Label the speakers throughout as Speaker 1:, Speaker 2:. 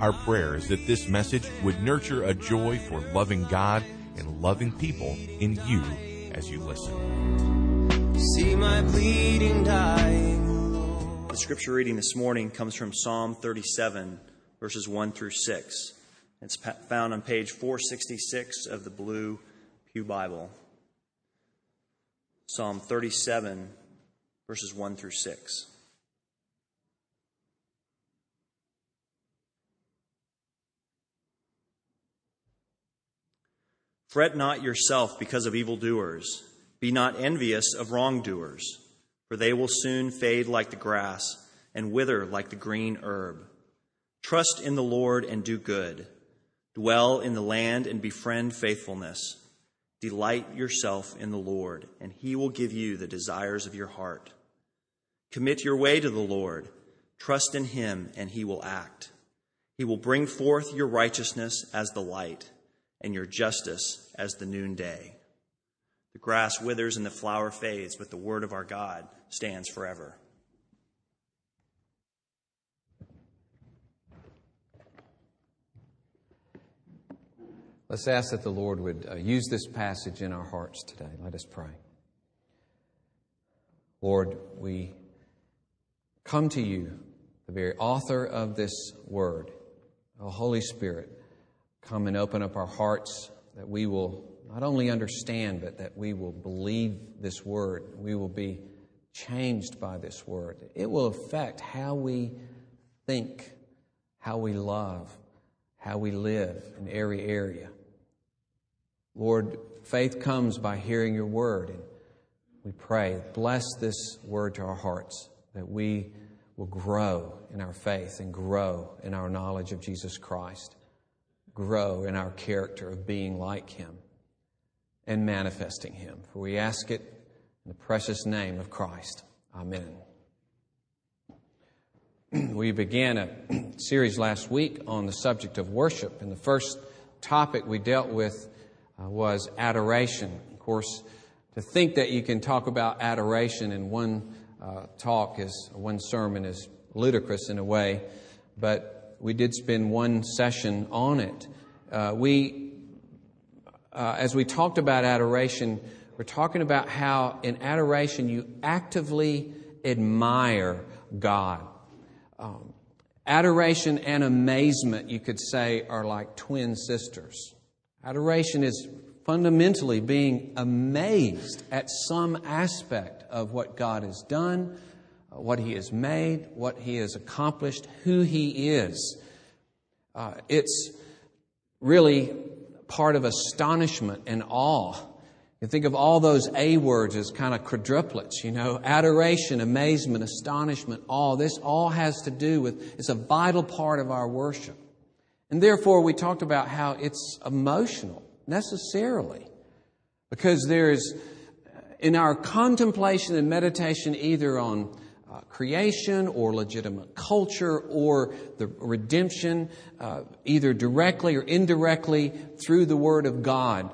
Speaker 1: Our prayer is that this message would nurture a joy for loving God and loving people in you as you listen.
Speaker 2: See my bleeding dying Lord.
Speaker 3: The scripture reading this morning comes from Psalm 37, verses 1 through 6. It's found on page 466 of the Blue Pew Bible. Psalm 37, verses 1 through 6. Fret not yourself because of evildoers. Be not envious of wrongdoers, for they will soon fade like the grass and wither like the green herb. Trust in the Lord and do good. Dwell in the land and befriend faithfulness. Delight yourself in the Lord, and he will give you the desires of your heart. Commit your way to the Lord. Trust in him, and he will act. He will bring forth your righteousness as the light and your justice as the noonday. The grass withers and the flower fades, but the word of our God stands forever.
Speaker 4: Let's ask that the Lord would uh, use this passage in our hearts today. Let us pray. Lord, we come to you, the very author of this word. O Holy Spirit, come and open up our hearts that we will not only understand, but that we will believe this word. We will be changed by this word. It will affect how we think, how we love, how we live in every area. Lord, faith comes by hearing your word, and we pray, bless this word to our hearts that we will grow in our faith and grow in our knowledge of Jesus Christ grow in our character of being like Him and manifesting Him. For we ask it in the precious name of Christ. Amen. we began a series last week on the subject of worship, and the first topic we dealt with uh, was adoration. Of course, to think that you can talk about adoration in one uh, talk is one sermon is ludicrous in a way, but we did spend one session on it. Uh, we, uh, as we talked about adoration, we're talking about how in adoration you actively admire God. Um, adoration and amazement, you could say, are like twin sisters. Adoration is fundamentally being amazed at some aspect of what God has done what he has made, what he has accomplished, who he is. Uh, it's really part of astonishment and awe. You think of all those A words as kind of quadruplets, you know, adoration, amazement, astonishment, awe. This all has to do with, it's a vital part of our worship. And therefore, we talked about how it's emotional, necessarily. Because there's, in our contemplation and meditation, either on uh, creation or legitimate culture or the redemption, uh, either directly or indirectly through the Word of God.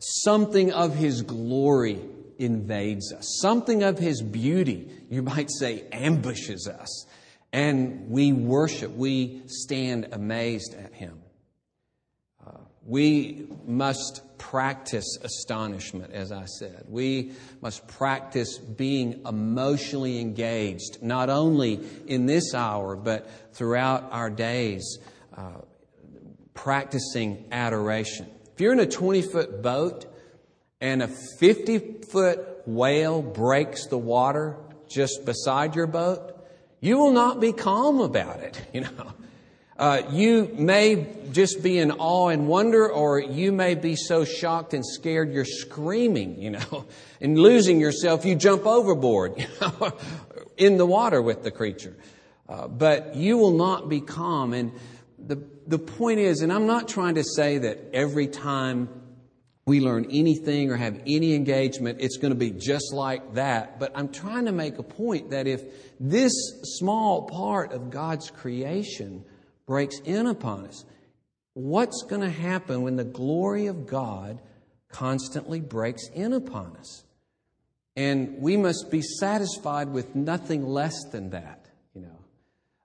Speaker 4: Something of His glory invades us. Something of His beauty, you might say, ambushes us. And we worship, we stand amazed at Him. We must practice astonishment, as I said. We must practice being emotionally engaged, not only in this hour, but throughout our days, uh, practicing adoration. If you're in a 20 foot boat and a 50 foot whale breaks the water just beside your boat, you will not be calm about it, you know. Uh, you may just be in awe and wonder, or you may be so shocked and scared you're screaming, you know, and losing yourself. You jump overboard you know, in the water with the creature. Uh, but you will not be calm. And the, the point is, and I'm not trying to say that every time we learn anything or have any engagement, it's going to be just like that. But I'm trying to make a point that if this small part of God's creation breaks in upon us, what's going to happen when the glory of God constantly breaks in upon us? And we must be satisfied with nothing less than that, you know.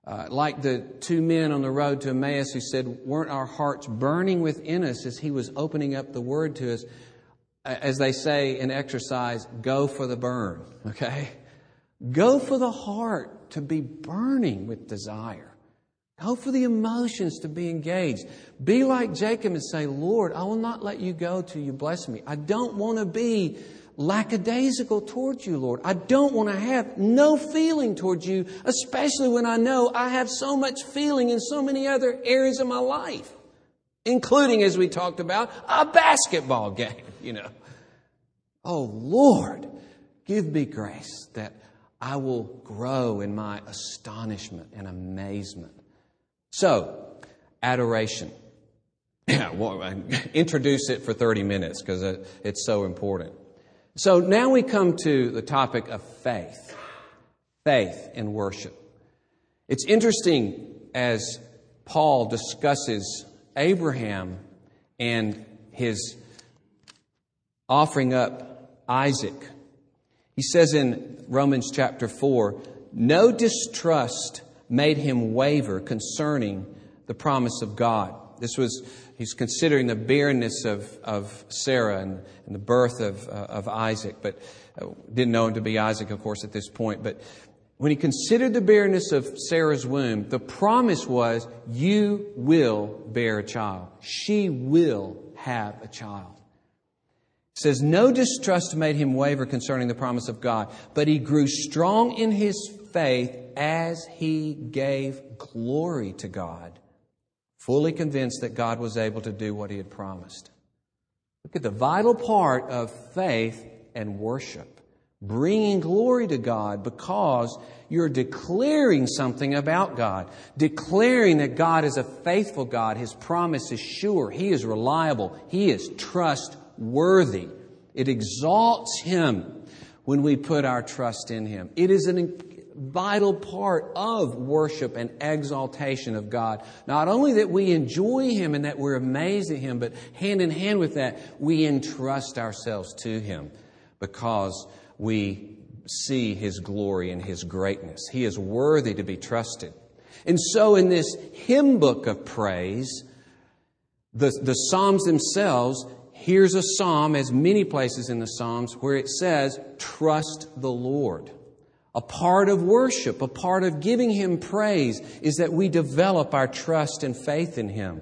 Speaker 4: Uh, like the two men on the road to Emmaus who said, Weren't our hearts burning within us as he was opening up the word to us? As they say in exercise, go for the burn, okay? Go for the heart to be burning with desire. Go for the emotions to be engaged. Be like Jacob and say, Lord, I will not let you go till you bless me. I don't want to be lackadaisical towards you, Lord. I don't want to have no feeling towards you, especially when I know I have so much feeling in so many other areas of my life, including, as we talked about, a basketball game, you know. Oh, Lord, give me grace that I will grow in my astonishment and amazement. So, adoration. Introduce it for 30 minutes because uh, it's so important. So now we come to the topic of faith. Faith and worship. It's interesting as Paul discusses Abraham and his offering up Isaac. He says in Romans chapter 4 no distrust made him waver concerning the promise of God. This was he's considering the barrenness of, of Sarah and, and the birth of, uh, of Isaac, but uh, didn't know him to be Isaac, of course, at this point. But when he considered the barrenness of Sarah's womb, the promise was, You will bear a child. She will have a child. It says, No distrust made him waver concerning the promise of God, but he grew strong in his faith as he gave glory to God fully convinced that God was able to do what he had promised. Look at the vital part of faith and worship. Bringing glory to God because you're declaring something about God. Declaring that God is a faithful God. His promise is sure. He is reliable. He is trustworthy. It exalts Him when we put our trust in Him. It is an vital part of worship and exaltation of God. Not only that we enjoy Him and that we're amazed at Him, but hand in hand with that, we entrust ourselves to Him because we see His glory and His greatness. He is worthy to be trusted. And so in this hymn book of praise, the, the Psalms themselves, here's a psalm, as many places in the Psalms, where it says, Trust the Lord. A part of worship, a part of giving Him praise is that we develop our trust and faith in Him.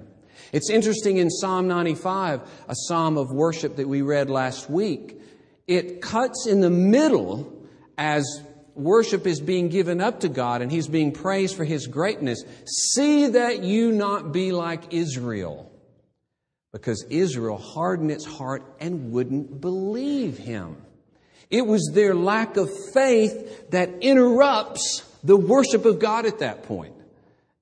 Speaker 4: It's interesting in Psalm 95, a psalm of worship that we read last week, it cuts in the middle as worship is being given up to God and He's being praised for His greatness. See that you not be like Israel. Because Israel hardened its heart and wouldn't believe Him. It was their lack of faith that interrupts the worship of God at that point.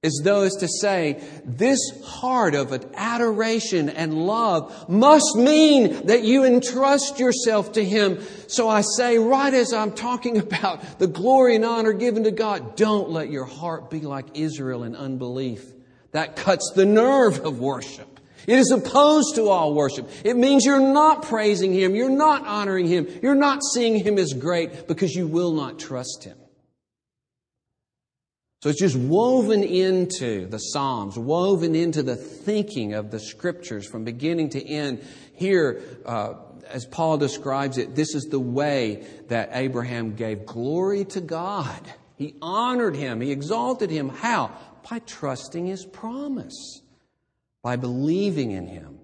Speaker 4: As though as to say, this heart of adoration and love must mean that you entrust yourself to Him. So I say, right as I'm talking about the glory and honor given to God, don't let your heart be like Israel in unbelief. That cuts the nerve of worship. It is opposed to all worship. It means you're not praising Him, you're not honoring Him, you're not seeing Him as great because you will not trust Him. So it's just woven into the Psalms, woven into the thinking of the Scriptures from beginning to end. Here, uh, as Paul describes it, this is the way that Abraham gave glory to God. He honored him, he exalted him. How? By trusting his promise by believing in Him.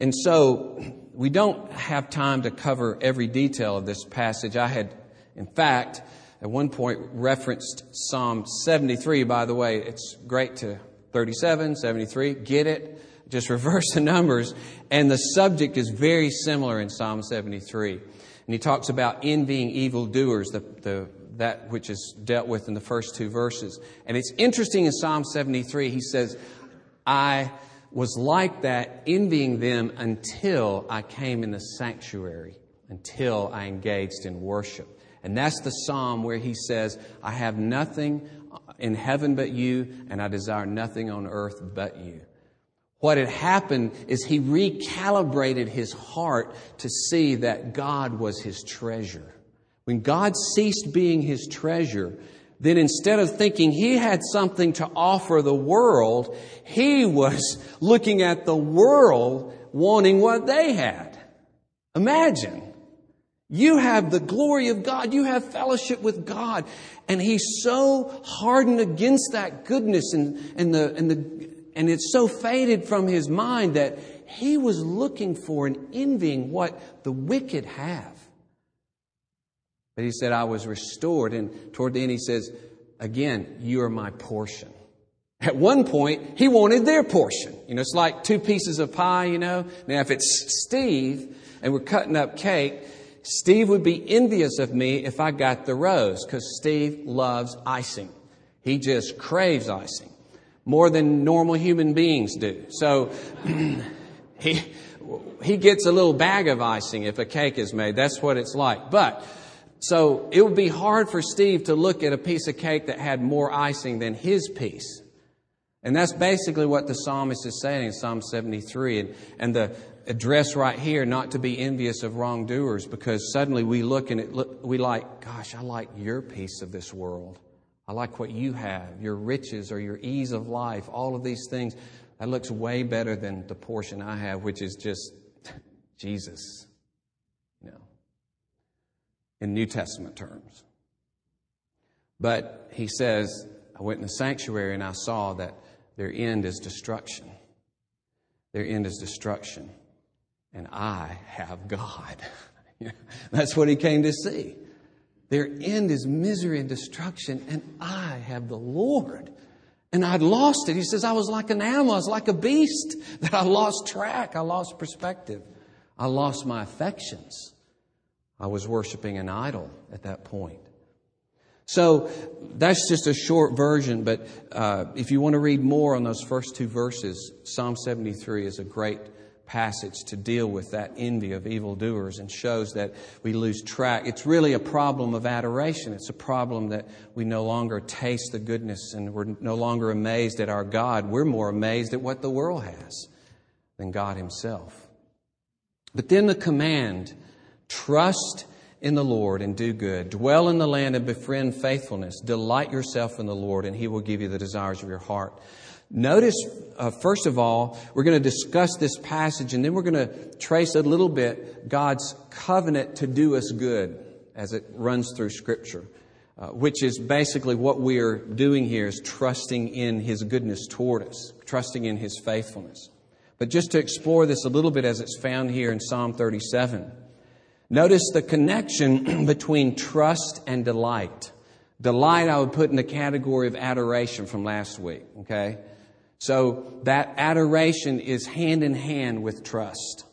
Speaker 4: And so we don't have time to cover every detail of this passage. I had, in fact, at one point referenced Psalm 73. By the way, it's great to 37, 73. Get it? Just reverse the numbers. And the subject is very similar in Psalm 73. And he talks about envying evildoers, the, the that which is dealt with in the first two verses. And it's interesting in Psalm 73, he says, I was like that, envying them until I came in the sanctuary, until I engaged in worship. And that's the psalm where he says, I have nothing in heaven but you, and I desire nothing on earth but you. What had happened is he recalibrated his heart to see that God was his treasure. When God ceased being his treasure, then instead of thinking he had something to offer the world, he was looking at the world wanting what they had. Imagine. You have the glory of God. You have fellowship with God. And he's so hardened against that goodness and, and the, and the, and it's so faded from his mind that he was looking for and envying what the wicked have. But he said, I was restored. And toward the end, he says, Again, you are my portion. At one point, he wanted their portion. You know, it's like two pieces of pie, you know. Now, if it's Steve and we're cutting up cake, Steve would be envious of me if I got the rose because Steve loves icing. He just craves icing more than normal human beings do. So he, he gets a little bag of icing if a cake is made. That's what it's like. But so it would be hard for Steve to look at a piece of cake that had more icing than his piece. And that's basically what the psalmist is saying in Psalm 73. And, and the address right here, not to be envious of wrongdoers, because suddenly we look and it look, we like, gosh, I like your piece of this world. I like what you have, your riches or your ease of life, all of these things. That looks way better than the portion I have, which is just Jesus in New Testament terms. But he says, I went in the sanctuary and I saw that their end is destruction. Their end is destruction. And I have God. That's what he came to see. Their end is misery and destruction, and I have the Lord. And I'd lost it. He says, I was like an animal, I was like a beast, that I lost track, I lost perspective, I lost my affections. I was worshiping an idol at that point. So that's just a short version, but uh, if you want to read more on those first two verses, Psalm 73 is a great passage to deal with that envy of evildoers and shows that we lose track. It's really a problem of adoration. It's a problem that we no longer taste the goodness and we're no longer amazed at our God. We're more amazed at what the world has than God Himself. But then the command Trust in the Lord and do good. Dwell in the land and befriend faithfulness. Delight yourself in the Lord, and He will give you the desires of your heart. Notice, uh, first of all, we're going to discuss this passage, and then we're going to trace a little bit God's covenant to do us good as it runs through Scripture, uh, which is basically what we are doing here is trusting in His goodness toward us, trusting in His faithfulness. But just to explore this a little bit as it's found here in Psalm 37. Notice the connection between trust and delight. Delight, I would put in the category of adoration from last week, okay? So that adoration is hand in hand with trust.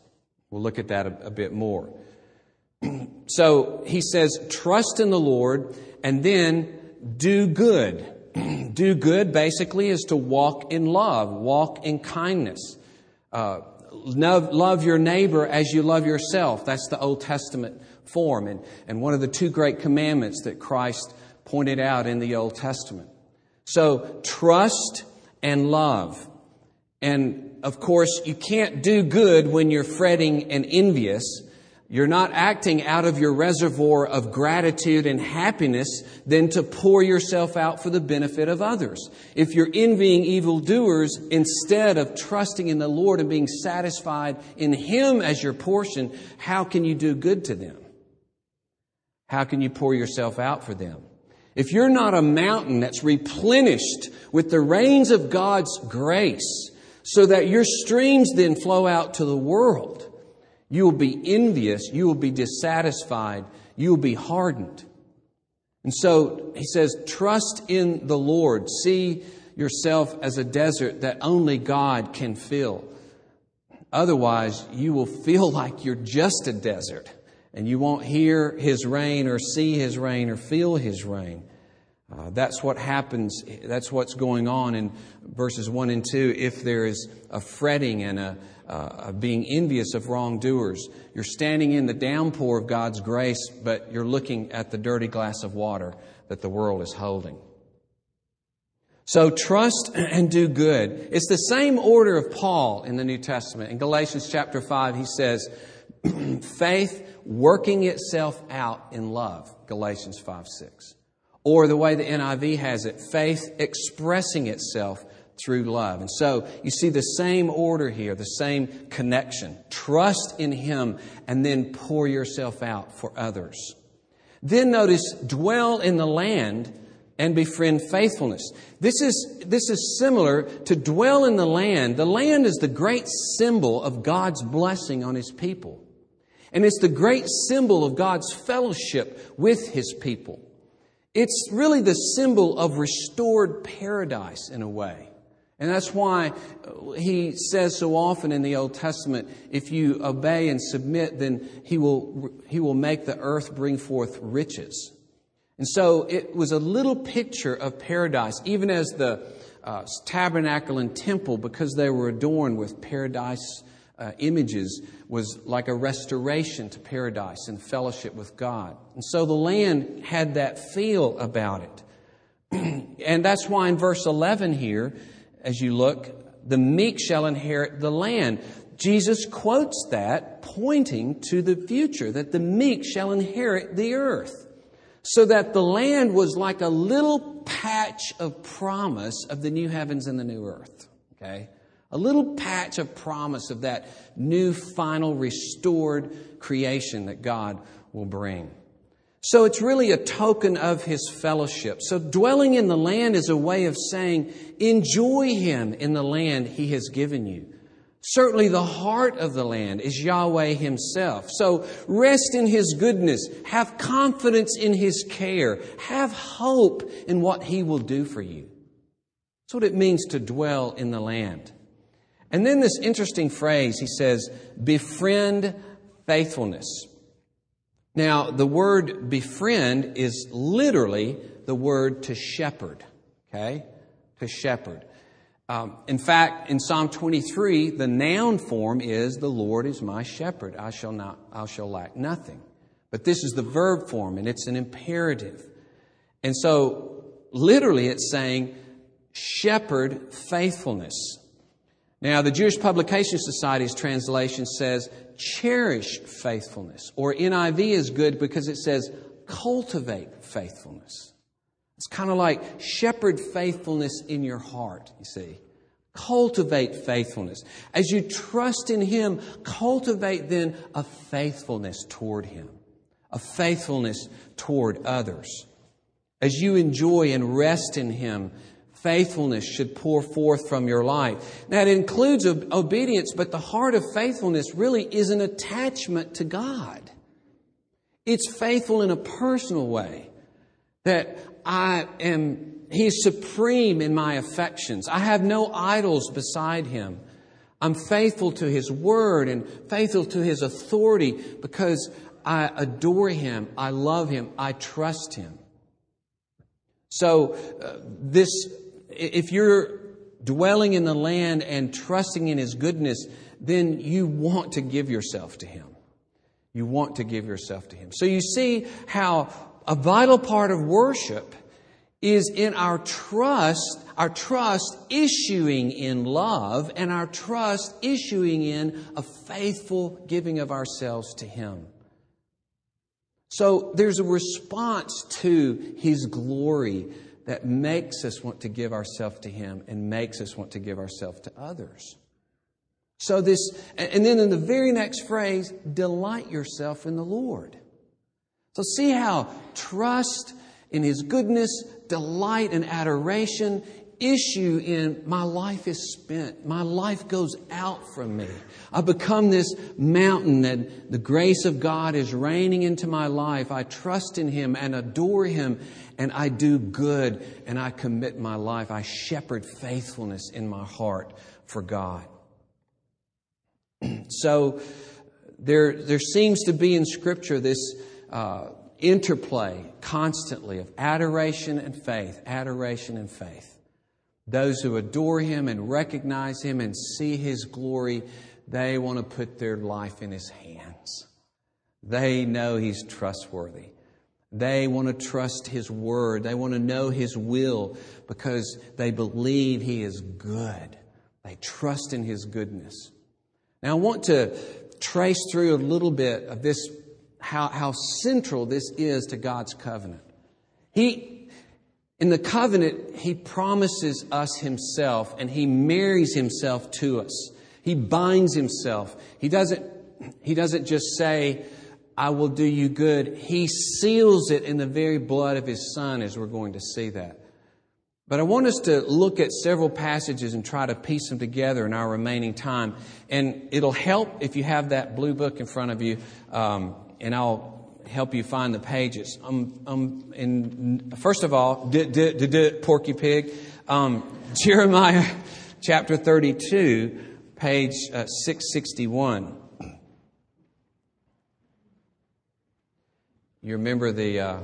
Speaker 4: We'll look at that a, a bit more. so he says, trust in the Lord and then do good. do good basically is to walk in love, walk in kindness. Uh, love, your neighbor as you love yourself. That's the Old Testament form, and, and one of the two great commandments that Christ pointed out in the Old Testament. So, trust and love. And of course, you can't do good when you're fretting and envious. You're not acting out of your reservoir of gratitude and happiness than to pour yourself out for the benefit of others. If you're envying evildoers instead of trusting in the Lord and being satisfied in Him as your portion, how can you do good to them? How can you pour yourself out for them? If you're not a mountain that's replenished with the rains of God's grace so that your streams then flow out to the world, you will be envious. You will be dissatisfied. You will be hardened. And so he says, trust in the Lord. See yourself as a desert that only God can fill. Otherwise, you will feel like you're just a desert and you won't hear his rain or see his rain or feel his rain. Uh, that's what happens. That's what's going on in verses 1 and 2. If there is a fretting and a, uh, being envious of wrongdoers, you're standing in the downpour of God's grace, but you're looking at the dirty glass of water that the world is holding. So trust and do good. It's the same order of Paul in the New Testament. In Galatians chapter 5, he says, faith working itself out in love. Galatians 5 6. Or the way the NIV has it, faith expressing itself through love. And so you see the same order here, the same connection. Trust in Him and then pour yourself out for others. Then notice, dwell in the land and befriend faithfulness. This is, this is similar to dwell in the land. The land is the great symbol of God's blessing on His people. And it's the great symbol of God's fellowship with His people. It's really the symbol of restored paradise in a way. And that's why he says so often in the Old Testament, if you obey and submit, then he will, he will make the earth bring forth riches. And so it was a little picture of paradise, even as the uh, tabernacle and temple, because they were adorned with paradise uh, images, was like a restoration to paradise and fellowship with God. And so the land had that feel about it. and that's why in verse 11 here, as you look, the meek shall inherit the land. Jesus quotes that, pointing to the future, that the meek shall inherit the earth so that the land was like a little patch of promise of the new heavens and the new earth. Okay? A little patch of promise of that new, final, restored creation that God will bring. So it's really a token of his fellowship. So dwelling in the land is a way of saying, enjoy him in the land he has given you. Certainly, the heart of the land is Yahweh Himself. So rest in His goodness. Have confidence in His care. Have hope in what He will do for you. That's what it means to dwell in the land. And then this interesting phrase, he says, befriend faithfulness. Now, the word befriend is literally the word to shepherd. Okay? To shepherd. Um, in fact, in Psalm 23, the noun form is the Lord is my shepherd. I shall not, I shall lack nothing. But this is the verb form and it's an imperative. And so literally it's saying shepherd faithfulness. Now, the Jewish Publication Society's translation says cherish faithfulness, or NIV is good because it says cultivate faithfulness. It's kind of like shepherd faithfulness in your heart, you see. Cultivate faithfulness. As you trust in Him, cultivate then a faithfulness toward Him, a faithfulness toward others. As you enjoy and rest in Him, faithfulness should pour forth from your life. Now, it includes obedience, but the heart of faithfulness really is an attachment to God. It's faithful in a personal way that I am, He's supreme in my affections. I have no idols beside Him. I'm faithful to His word and faithful to His authority because I adore Him, I love Him, I trust Him. So, uh, this, if you're dwelling in the land and trusting in His goodness, then you want to give yourself to Him. You want to give yourself to Him. So you see how a vital part of worship is in our trust, our trust issuing in love and our trust issuing in a faithful giving of ourselves to Him. So there's a response to His glory that makes us want to give ourselves to Him and makes us want to give ourselves to others. So this, and then in the very next phrase, delight yourself in the Lord. So see how trust in His goodness, delight, and adoration issue in my life is spent. My life goes out from me. I become this mountain and the grace of God is raining into my life. I trust in Him and adore Him and I do good and I commit my life. I shepherd faithfulness in my heart for God. so, there, there seems to be in Scripture this uh, interplay constantly of adoration and faith, adoration and faith. Those who adore Him and recognize Him and see His glory, they want to put their life in His hands. They know He's trustworthy. They want to trust His Word. They want to know His will because they believe He is good. They trust in His goodness. Now, I want to trace through a little bit of this, how, how central this is to God's covenant. He, in the covenant, He promises us Himself and He marries Himself to us. He binds Himself. He doesn't, he doesn't just say, I will do you good. He seals it in the very blood of His Son, as we're going to see that. But I want us to look at several passages and try to piece them together in our remaining time. And it'll help if you have that blue book in front of you, um, and I'll help you find the pages. Um, um, in, first of all, d- d- d- Porky Pig, um, Jeremiah chapter 32, page uh, 661. You remember the. Uh,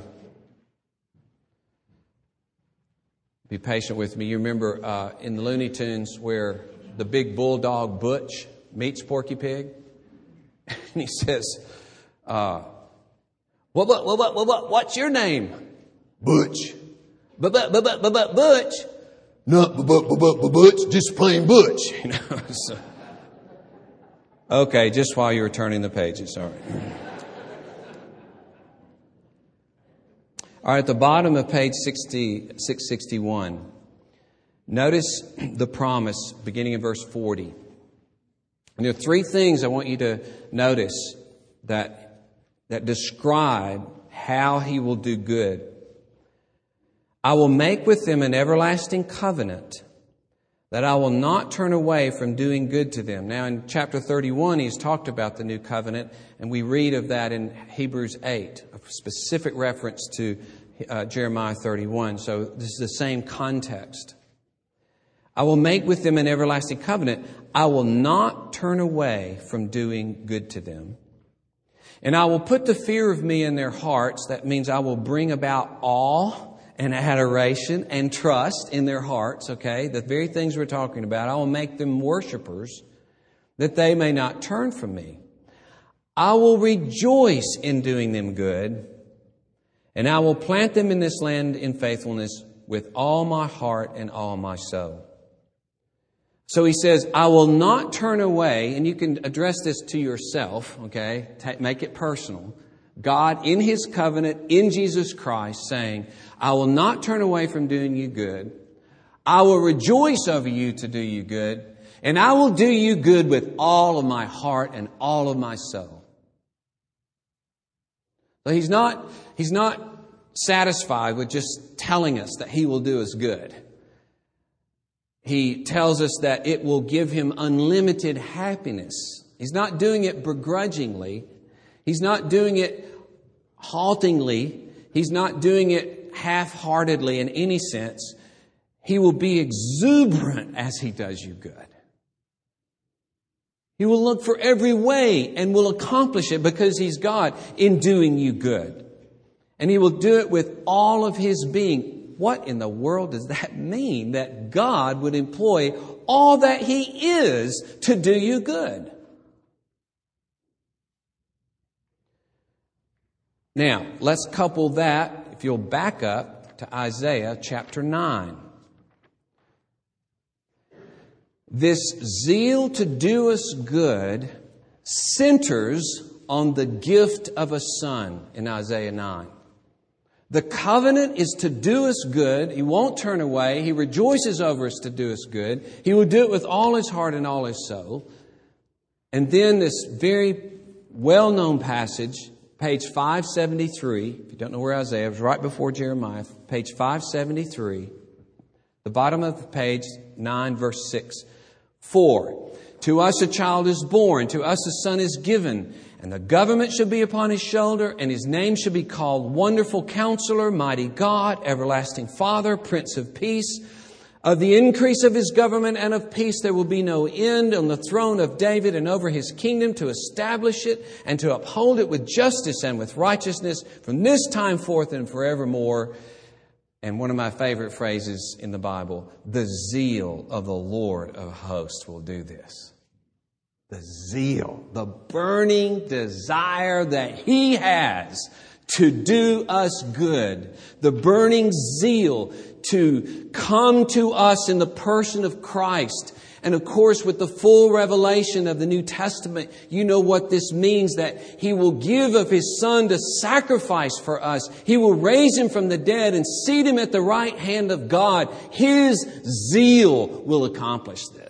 Speaker 4: Be patient with me. You remember uh, in the Looney Tunes where the big bulldog Butch meets Porky Pig? and he says, uh, what, what, what, what, what, what's your name? Butch. But, but, but, but, but, Butch.
Speaker 5: No, but, but, but, but, Butch, just plain Butch.
Speaker 4: You know, so. Okay, just while you were turning the pages. All right, at the bottom of page 60, 661, notice the promise beginning in verse 40. And there are three things I want you to notice that, that describe how he will do good. I will make with them an everlasting covenant that I will not turn away from doing good to them. Now, in chapter 31, he's talked about the new covenant, and we read of that in Hebrews 8, a specific reference to uh, Jeremiah 31. So this is the same context. I will make with them an everlasting covenant. I will not turn away from doing good to them. And I will put the fear of me in their hearts. That means I will bring about awe and adoration and trust in their hearts, okay? The very things we're talking about. I will make them worshipers that they may not turn from me. I will rejoice in doing them good, and I will plant them in this land in faithfulness with all my heart and all my soul. So he says, I will not turn away, and you can address this to yourself, okay? Make it personal. God in his covenant in Jesus Christ saying, I will not turn away from doing you good. I will rejoice over you to do you good. And I will do you good with all of my heart and all of my soul. So he's not, he's not satisfied with just telling us that he will do us good. He tells us that it will give him unlimited happiness. He's not doing it begrudgingly. He's not doing it haltingly. He's not doing it half heartedly in any sense. He will be exuberant as he does you good. He will look for every way and will accomplish it because he's God in doing you good. And he will do it with all of his being. What in the world does that mean? That God would employ all that he is to do you good. Now, let's couple that, if you'll back up to Isaiah chapter 9. This zeal to do us good centers on the gift of a son in Isaiah 9. The covenant is to do us good. He won't turn away. He rejoices over us to do us good. He will do it with all his heart and all his soul. And then this very well known passage, page 573. If you don't know where Isaiah is, right before Jeremiah, page 573, the bottom of the page, 9, verse 6. For to us a child is born, to us a son is given, and the government shall be upon his shoulder, and his name shall be called Wonderful Counselor, Mighty God, Everlasting Father, Prince of Peace. Of the increase of his government and of peace, there will be no end on the throne of David and over his kingdom to establish it and to uphold it with justice and with righteousness from this time forth and forevermore. And one of my favorite phrases in the Bible the zeal of the Lord of hosts will do this. The zeal, the burning desire that he has to do us good, the burning zeal to come to us in the person of Christ. And of course, with the full revelation of the New Testament, you know what this means that He will give of His Son to sacrifice for us. He will raise Him from the dead and seat Him at the right hand of God. His zeal will accomplish this.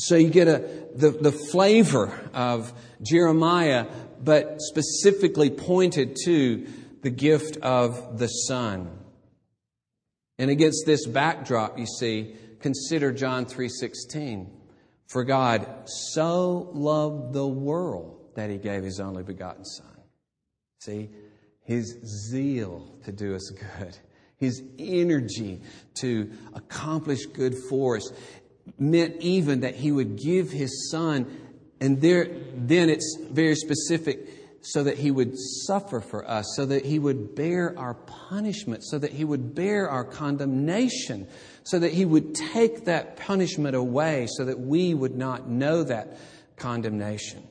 Speaker 4: So you get a, the, the flavor of Jeremiah, but specifically pointed to the gift of the Son. And against this backdrop, you see, consider John 3:16. For God so loved the world that he gave his only begotten son. See, his zeal to do us good, his energy to accomplish good for us meant even that he would give his son and there then it's very specific so that he would suffer for us, so that he would bear our punishment, so that he would bear our condemnation, so that he would take that punishment away, so that we would not know that condemnation.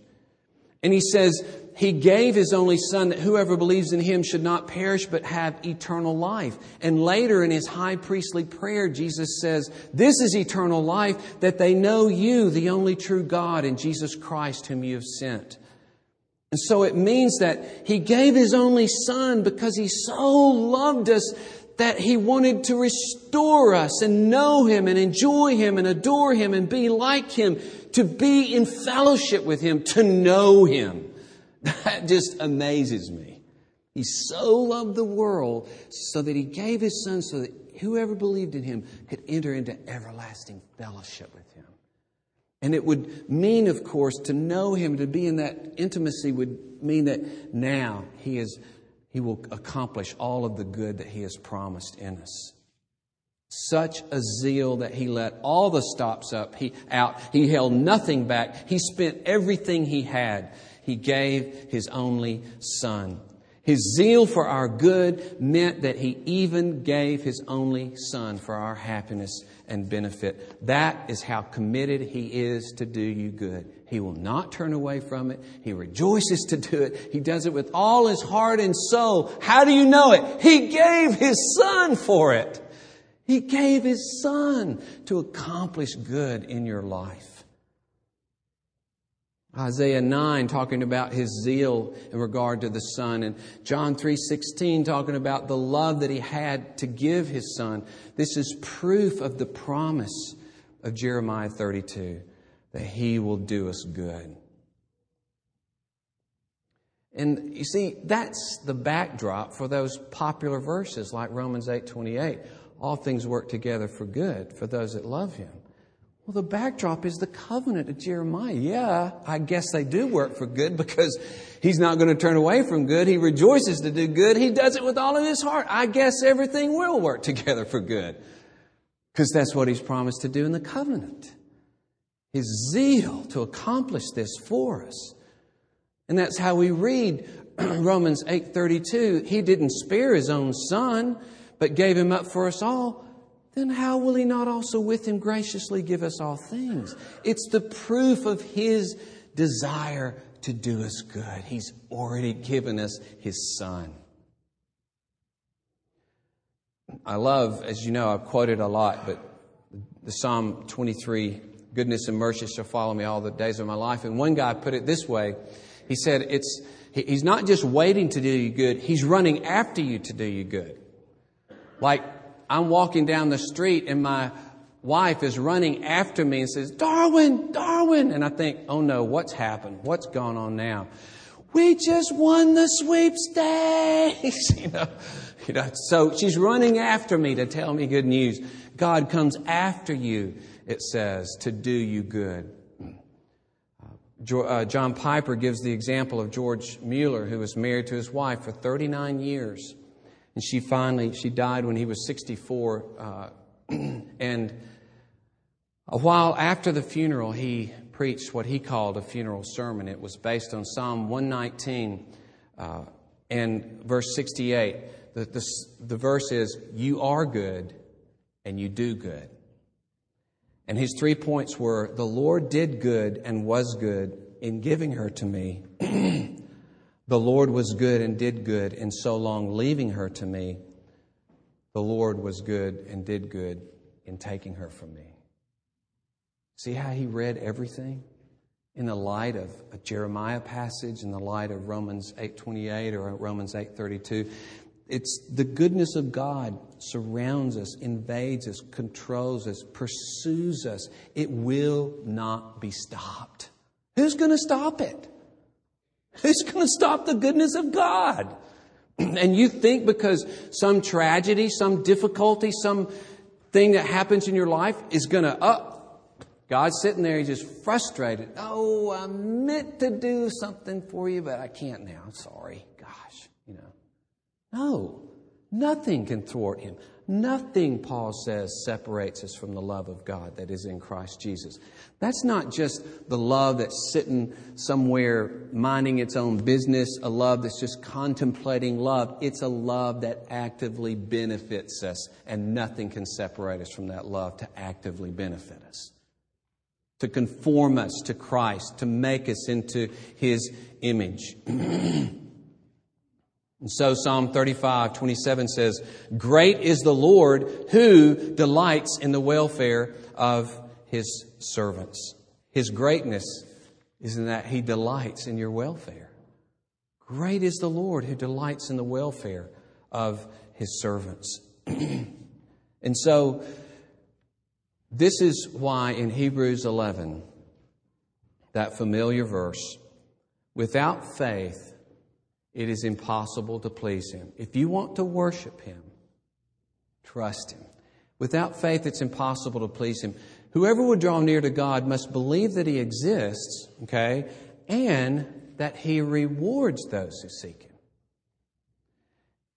Speaker 4: And he says, He gave His only Son that whoever believes in Him should not perish but have eternal life. And later in His high priestly prayer, Jesus says, This is eternal life, that they know you, the only true God, and Jesus Christ, whom you have sent. And so it means that he gave his only son because he so loved us that he wanted to restore us and know him and enjoy him and adore him and be like him, to be in fellowship with him, to know him. That just amazes me. He so loved the world so that he gave his son so that whoever believed in him could enter into everlasting fellowship with him. And it would mean, of course, to know him, to be in that intimacy would mean that now he is he will accomplish all of the good that he has promised in us. Such a zeal that he let all the stops up he out. He held nothing back. He spent everything he had. He gave his only son. His zeal for our good meant that he even gave his only son for our happiness and benefit. That is how committed He is to do you good. He will not turn away from it. He rejoices to do it. He does it with all His heart and soul. How do you know it? He gave His Son for it. He gave His Son to accomplish good in your life. Isaiah 9 talking about his zeal in regard to the son and John 3:16 talking about the love that he had to give his son. This is proof of the promise of Jeremiah 32 that he will do us good. And you see that's the backdrop for those popular verses like Romans 8:28. All things work together for good for those that love him. Well, the backdrop is the covenant of Jeremiah. Yeah, I guess they do work for good because he's not going to turn away from good. He rejoices to do good. He does it with all of his heart. I guess everything will work together for good because that's what he's promised to do in the covenant. His zeal to accomplish this for us. And that's how we read Romans 8:32. He didn't spare his own son, but gave him up for us all then how will He not also with Him graciously give us all things? It's the proof of His desire to do us good. He's already given us His Son. I love, as you know, I've quoted a lot, but the Psalm 23 goodness and mercy shall follow me all the days of my life. And one guy put it this way he said, it's, He's not just waiting to do you good, He's running after you to do you good. Like I'm walking down the street and my wife is running after me and says, Darwin, Darwin. And I think, oh no, what's happened? What's gone on now? We just won the sweepstakes. you know, you know, so she's running after me to tell me good news. God comes after you, it says, to do you good. Uh, John Piper gives the example of George Mueller, who was married to his wife for 39 years. And she finally, she died when he was 64 uh, and a while after the funeral, he preached what he called a funeral sermon. It was based on Psalm 119 uh, and verse 68. The, the, the verse is, You are good and you do good. And his three points were, The Lord did good and was good in giving her to me. the Lord was good and did good in so long leaving her to me. The Lord was good and did good in taking her from me. See how he read everything in the light of a Jeremiah passage, in the light of Romans 8:28 or Romans 8:32. It's the goodness of God surrounds us, invades us, controls us, pursues us. It will not be stopped. Who's going to stop it? Who's going to stop the goodness of God? And you think because some tragedy, some difficulty, some thing that happens in your life is going to, up. Uh, God's sitting there, he's just frustrated. Oh, I meant to do something for you, but I can't now. I'm sorry. Gosh, you know. No, nothing can thwart him. Nothing, Paul says, separates us from the love of God that is in Christ Jesus. That's not just the love that's sitting somewhere minding its own business, a love that's just contemplating love. It's a love that actively benefits us, and nothing can separate us from that love to actively benefit us to conform us to Christ, to make us into His image. and so Psalm 35, 27 says, Great is the Lord who delights in the welfare of His servants. His greatness is in that He delights in your welfare. Great is the Lord who delights in the welfare of His servants. and so, this is why in Hebrews 11, that familiar verse, without faith, it is impossible to please Him. If you want to worship Him, trust Him. Without faith, it's impossible to please Him. Whoever would draw near to God must believe that He exists, okay, and that He rewards those who seek Him.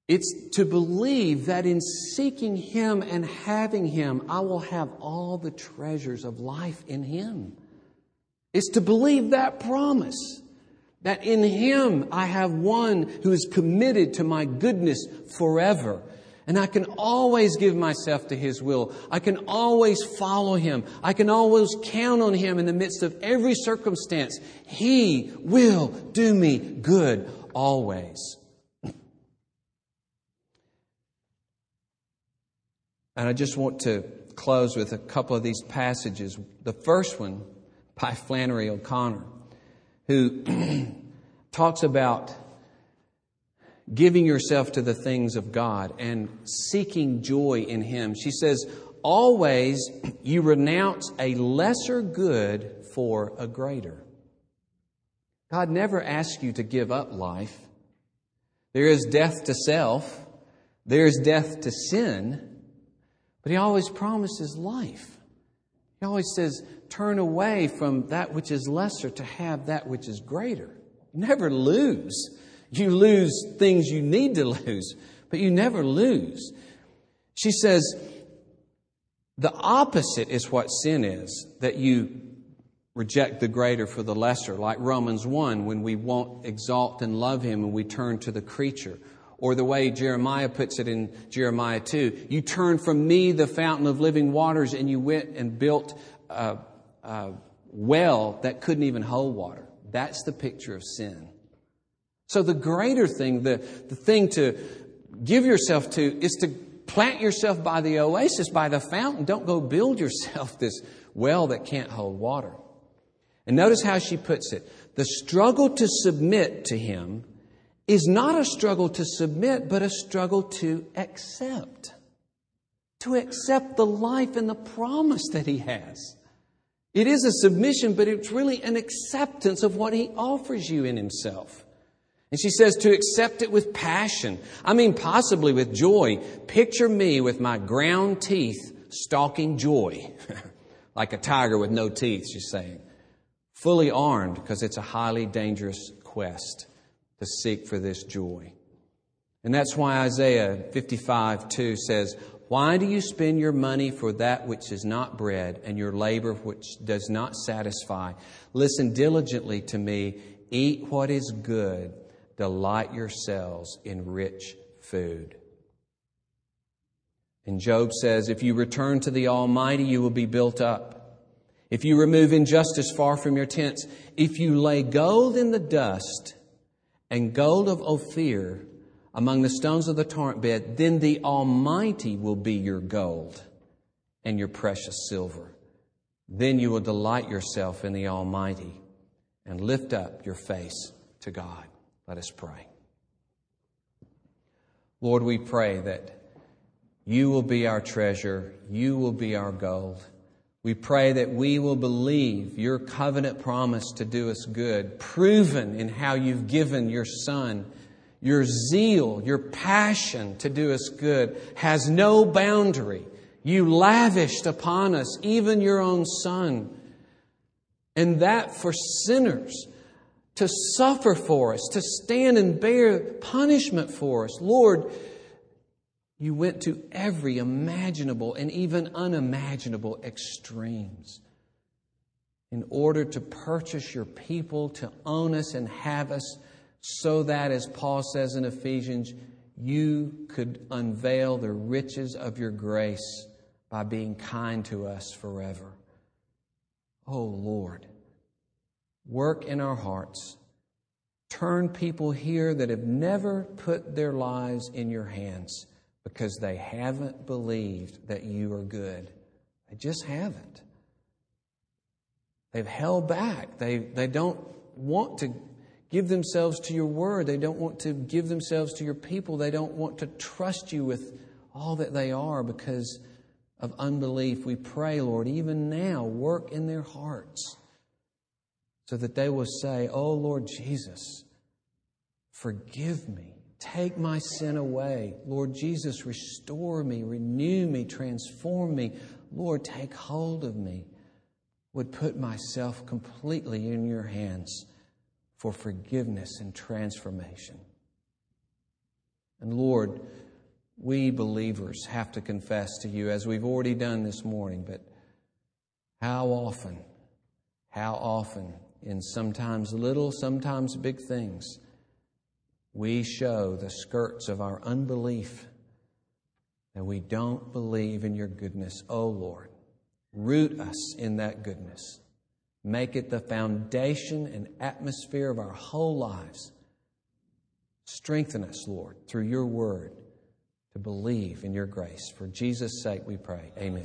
Speaker 4: It's to believe that in seeking Him and having Him, I will have all the treasures of life in Him. It's to believe that promise that in Him I have one who is committed to my goodness forever. And I can always give myself to His will. I can always follow Him. I can always count on Him in the midst of every circumstance. He will do me good always. And I just want to close with a couple of these passages. The first one by Flannery O'Connor, who talks about giving yourself to the things of God and seeking joy in Him. She says, Always you renounce a lesser good for a greater. God never asks you to give up life. There is death to self, there is death to sin. But he always promises life. He always says, turn away from that which is lesser to have that which is greater. You never lose. You lose things you need to lose, but you never lose. She says, the opposite is what sin is, that you reject the greater for the lesser, like Romans 1, when we won't exalt and love him and we turn to the creature. Or the way Jeremiah puts it in Jeremiah 2 you turned from me, the fountain of living waters, and you went and built a, a well that couldn't even hold water. That's the picture of sin. So the greater thing, the, the thing to give yourself to, is to plant yourself by the oasis, by the fountain. Don't go build yourself this well that can't hold water. And notice how she puts it. The struggle to submit to him is not a struggle to submit, but a struggle to accept. To accept the life and the promise that He has. It is a submission, but it's really an acceptance of what He offers you in Himself. And she says to accept it with passion. I mean, possibly with joy. Picture me with my ground teeth stalking joy. like a tiger with no teeth, she's saying. Fully armed because it's a highly dangerous quest to seek for this joy. And that's why Isaiah 55 2 says, Why do you spend your money for that which is not bread, and your labor which does not satisfy? Listen diligently to me, eat what is good, delight yourselves in rich food. And Job says, If you return to the Almighty, you will be built up. If you remove injustice far from your tents, if you lay gold in the dust and gold of Ophir among the stones of the torrent bed, then the Almighty will be your gold and your precious silver. Then you will delight yourself in the Almighty and lift up your face to God. Let us pray. Lord, we pray that you will be our treasure. You will be our gold. We pray that we will believe your covenant promise to do us good, proven in how you've given your Son. Your zeal, your passion to do us good has no boundary. You lavished upon us even your own Son. And that for sinners to suffer for us, to stand and bear punishment for us. Lord, you went to every imaginable and even unimaginable extremes in order to purchase your people, to own us and have us, so that, as Paul says in Ephesians, you could unveil the riches of your grace by being kind to us forever. Oh Lord, work in our hearts. Turn people here that have never put their lives in your hands because they haven't believed that you are good. They just haven't. They've held back. They, they don't want to give themselves to your word. They don't want to give themselves to your people. They don't want to trust you with all that they are because of unbelief. We pray, Lord, even now, work in their hearts so that they will say, Oh, Lord Jesus, forgive me. Take my sin away. Lord Jesus, restore me, renew me, transform me. Lord, take hold of me. Would put myself completely in your hands for forgiveness and transformation. And Lord, we believers have to confess to you, as we've already done this morning, but how often, how often, in sometimes little, sometimes big things, we show the skirts of our unbelief that we don't believe in your goodness. Oh Lord, root us in that goodness. Make it the foundation and atmosphere of our whole lives. Strengthen us, Lord, through your word to believe in your grace. For Jesus' sake we pray. Amen.